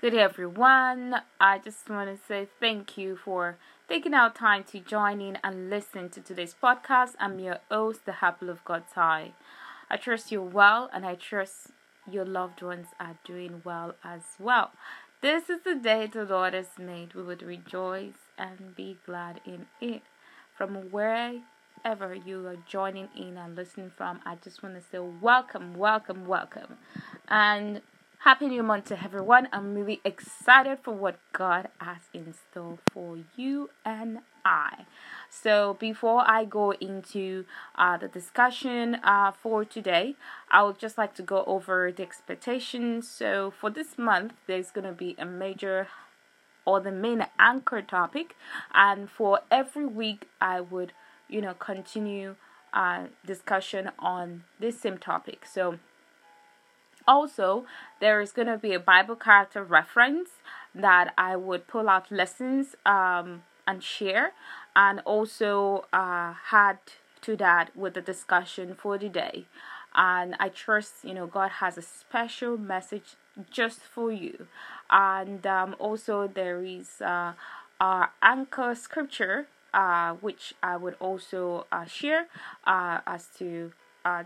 Good day, everyone. I just want to say thank you for taking out time to join in and listen to today's podcast. I'm your host, the Apple of God's Eye. I trust you're well, and I trust your loved ones are doing well as well. This is the day the Lord has made. We would rejoice and be glad in it. From wherever you are joining in and listening from, I just want to say welcome, welcome, welcome. And Happy new month to everyone. I'm really excited for what God has in store for you and I. So, before I go into uh, the discussion uh, for today, I would just like to go over the expectations. So, for this month, there's going to be a major or the main anchor topic, and for every week, I would, you know, continue uh, discussion on this same topic. So, also, there is going to be a Bible character reference that I would pull out lessons um, and share, and also uh, add to that with the discussion for the day. And I trust, you know, God has a special message just for you. And um, also, there is uh, our anchor scripture, uh, which I would also uh, share uh, as to uh,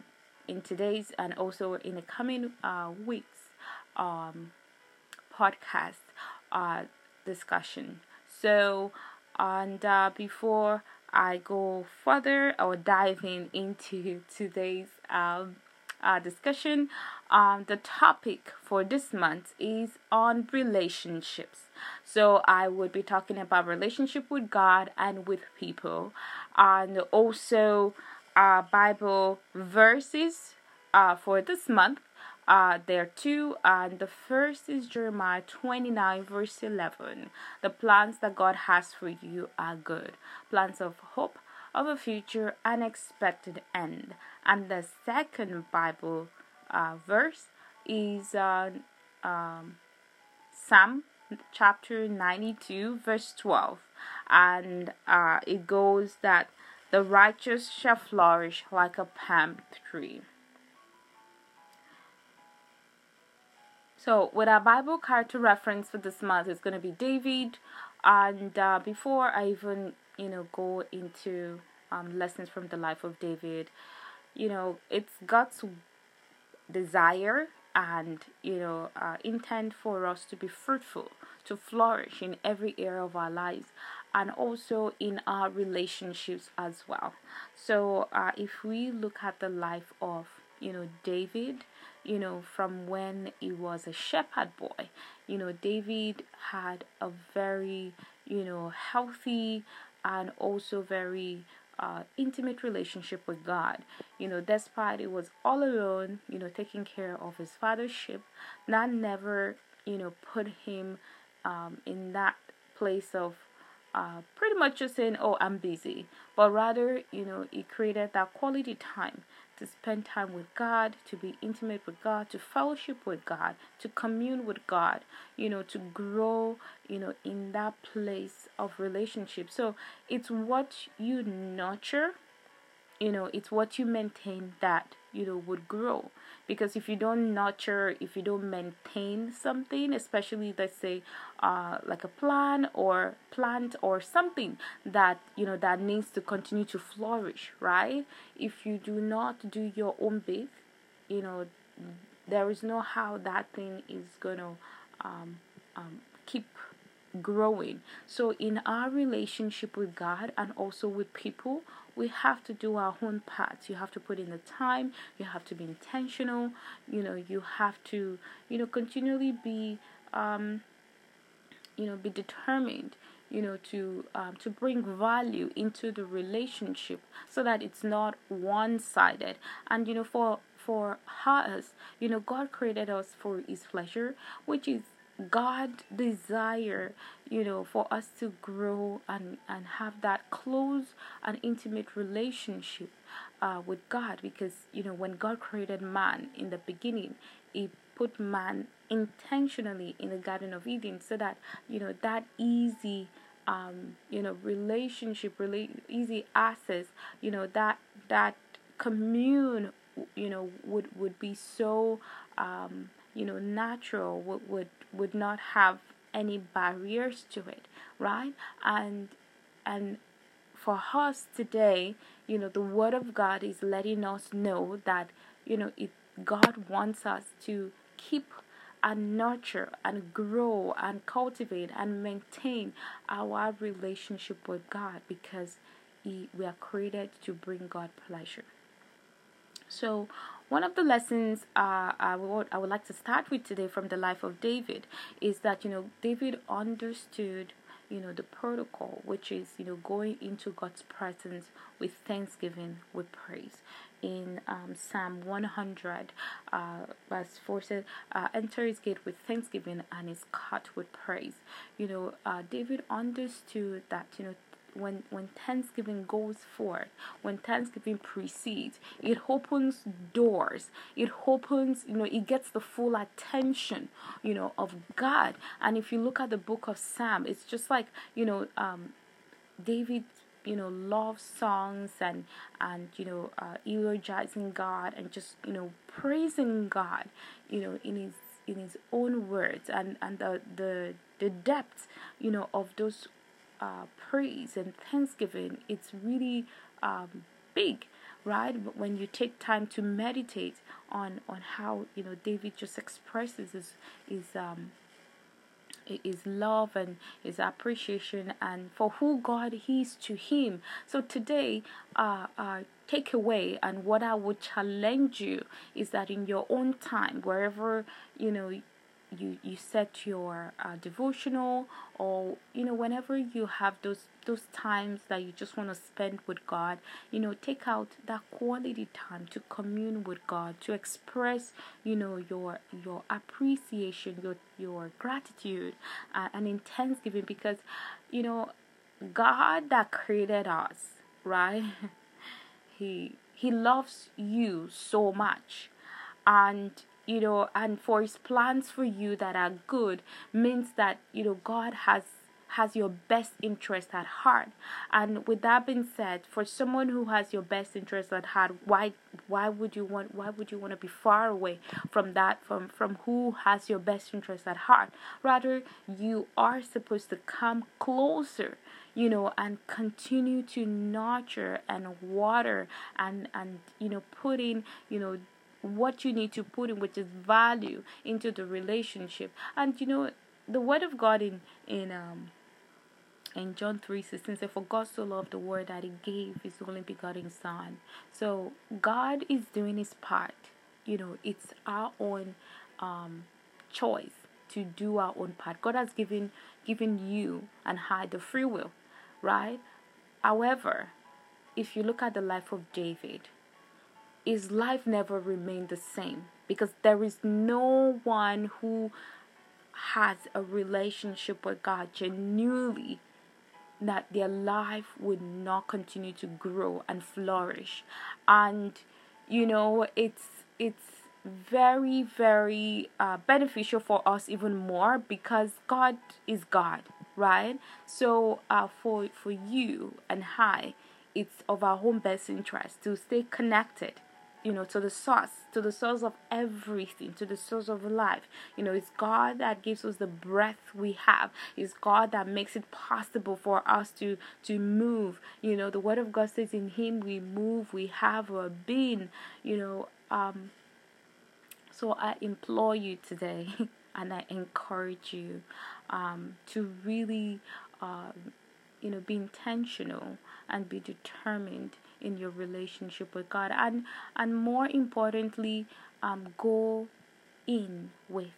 in today's and also in the coming uh, weeks um, podcast uh, discussion. So, and uh, before I go further or diving into today's um, uh, discussion, um, the topic for this month is on relationships. So I would be talking about relationship with God and with people, and also uh, Bible verses uh, for this month. Uh, there are two, and the first is Jeremiah 29, verse 11. The plans that God has for you are good, plans of hope, of a future, unexpected end. And the second Bible uh, verse is uh, um, Psalm chapter 92, verse 12. And uh, it goes that the righteous shall flourish like a palm tree. So, with our Bible character reference for this month is going to be David. And uh, before I even, you know, go into um, lessons from the life of David, you know, it's God's desire and, you know, uh, intent for us to be fruitful, to flourish in every area of our lives and also in our relationships as well. So, uh, if we look at the life of you know David, you know from when he was a shepherd boy, you know David had a very you know healthy and also very uh, intimate relationship with God. You know, despite it was all alone, you know, taking care of his father's sheep, that never, you know, put him um, in that place of uh, pretty much just saying, "Oh, I'm busy," but rather, you know, he created that quality time to spend time with God, to be intimate with God, to fellowship with God, to commune with God, you know, to grow, you know, in that place of relationship. So it's what you nurture, you know, it's what you maintain that, you know, would grow. Because if you don't nurture if you don't maintain something especially let's say uh, like a plant or plant or something that you know that needs to continue to flourish right? If you do not do your own bit you know there is no how that thing is gonna um, um, keep growing so in our relationship with god and also with people we have to do our own parts. You have to put in the time, you have to be intentional, you know, you have to, you know, continually be um, you know, be determined, you know, to um, to bring value into the relationship so that it's not one-sided. And you know, for for us, you know, God created us for His pleasure, which is God desire, you know, for us to grow and, and have that close and intimate relationship uh, with God. Because, you know, when God created man in the beginning, He put man intentionally in the Garden of Eden so that, you know, that easy um, you know, relationship, really easy access, you know, that that commune, you know, would would be so um, you know natural would would, would not have any barriers to it right? And and for us today you know the word of god is letting us know that you know it god wants us to keep and nurture and grow and cultivate and maintain our relationship with god because we are created to bring god pleasure. So one of the lessons uh, I, would, I would like to start with today from the life of David is that, you know, David understood, you know, the protocol, which is, you know, going into God's presence with thanksgiving, with praise. In um, Psalm 100, uh, verse 4 says, uh, Enter his gate with thanksgiving and his court with praise. You know, uh, David understood that, you know, when when Thanksgiving goes forth, when Thanksgiving precedes, it opens doors. It opens, you know, it gets the full attention, you know, of God. And if you look at the book of Psalm, it's just like, you know, um, David you know love songs and and you know uh, eulogizing God and just you know praising God you know in his in his own words and and the the the depth you know of those uh, praise and thanksgiving, it's really um, big, right? When you take time to meditate on on how you know David just expresses his his um his love and his appreciation and for who God is to him. So today, uh, uh, takeaway and what I would challenge you is that in your own time, wherever you know you you set your uh, devotional or you know whenever you have those those times that you just want to spend with God you know take out that quality time to commune with God to express you know your your appreciation your your gratitude uh, and in thanksgiving because you know God that created us right? He he loves you so much. And you know, and for his plans for you that are good means that, you know, God has has your best interest at heart. And with that being said, for someone who has your best interest at heart, why why would you want why would you want to be far away from that from from who has your best interest at heart? Rather, you are supposed to come closer you know and continue to nurture and water and and you know put in you know what you need to put in, which is value into the relationship. And you know, the word of God in in um in John three sixteen says, For God so loved the world that he gave his only begotten son. So God is doing his part. You know, it's our own um choice to do our own part. God has given given you and I the free will, right? However, if you look at the life of David, his life never remained the same because there is no one who has a relationship with God genuinely that their life would not continue to grow and flourish. And you know it's it's very very uh, beneficial for us even more because God is God right? So uh, for for you and I it's of our own best interest to stay connected you know to the source to the source of everything to the source of life. You know it's god that gives us the breath we have. It's god that makes it possible for us to to move. You know the word of god says in him we move we have our being you know um so i implore you today and i encourage you um to really um you know be intentional and be determined in your relationship with God and and more importantly um go in with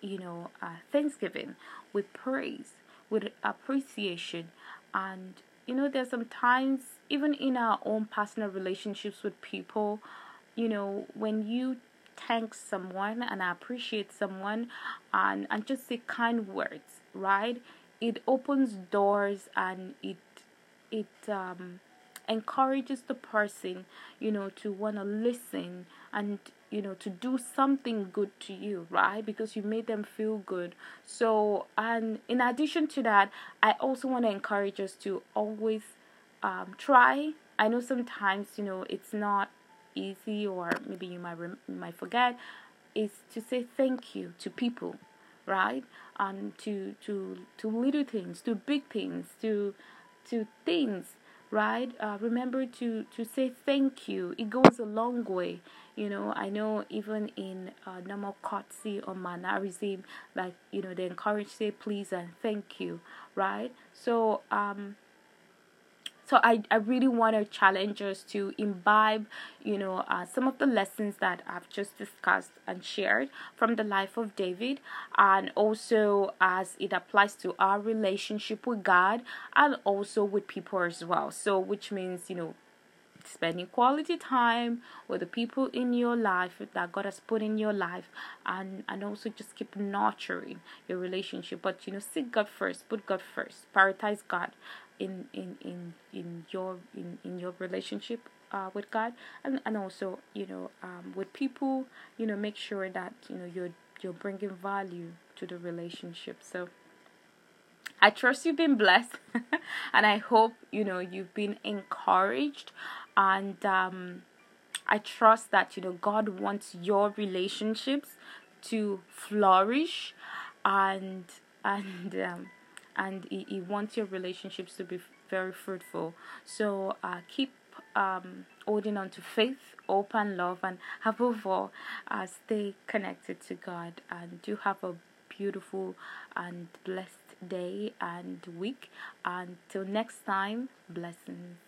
you know uh, thanksgiving with praise with appreciation. And you know there's sometimes even in our own personal relationships with people you know when you thank someone and appreciate someone and and just say kind words right? It opens doors and it it um encourages the person, you know, to want to listen and, you know, to do something good to you, right? Because you made them feel good. So, and in addition to that, I also want to encourage us to always um, try. I know sometimes, you know, it's not easy or maybe you might rem- you might forget is to say thank you to people, right? And to to to little things, to big things, to to things right? Uh, remember to to say thank you. It goes a long way. You know i know even in uh, normal or mannerism like you know they encourage say please and thank you right? So um so I, I really want to challenge us to imbibe you know uh, some of the lessons that i've just discussed and shared from the life of david. And also as it applies to our relationship with god and also with people as well. So which means you know spending quality time with the people in your life that God has put in your life. And and also just keep nurturing your relationship. But you know seek God first put God first prioritize God in in in in your in in your relationship uh, with God. And and also you know um, with people you know make sure that you know you're you're bringing value to the relationship. So I trust you've been blessed and I hope you know you've been encouraged. And um, I trust that you know God wants your relationships to flourish. And and um, and he, he wants your relationships to be very fruitful. So uh, keep um, holding on to faith, hope, and love, and above all, uh, stay connected to God. And do have a beautiful and blessed day and week. Until next time, blessings.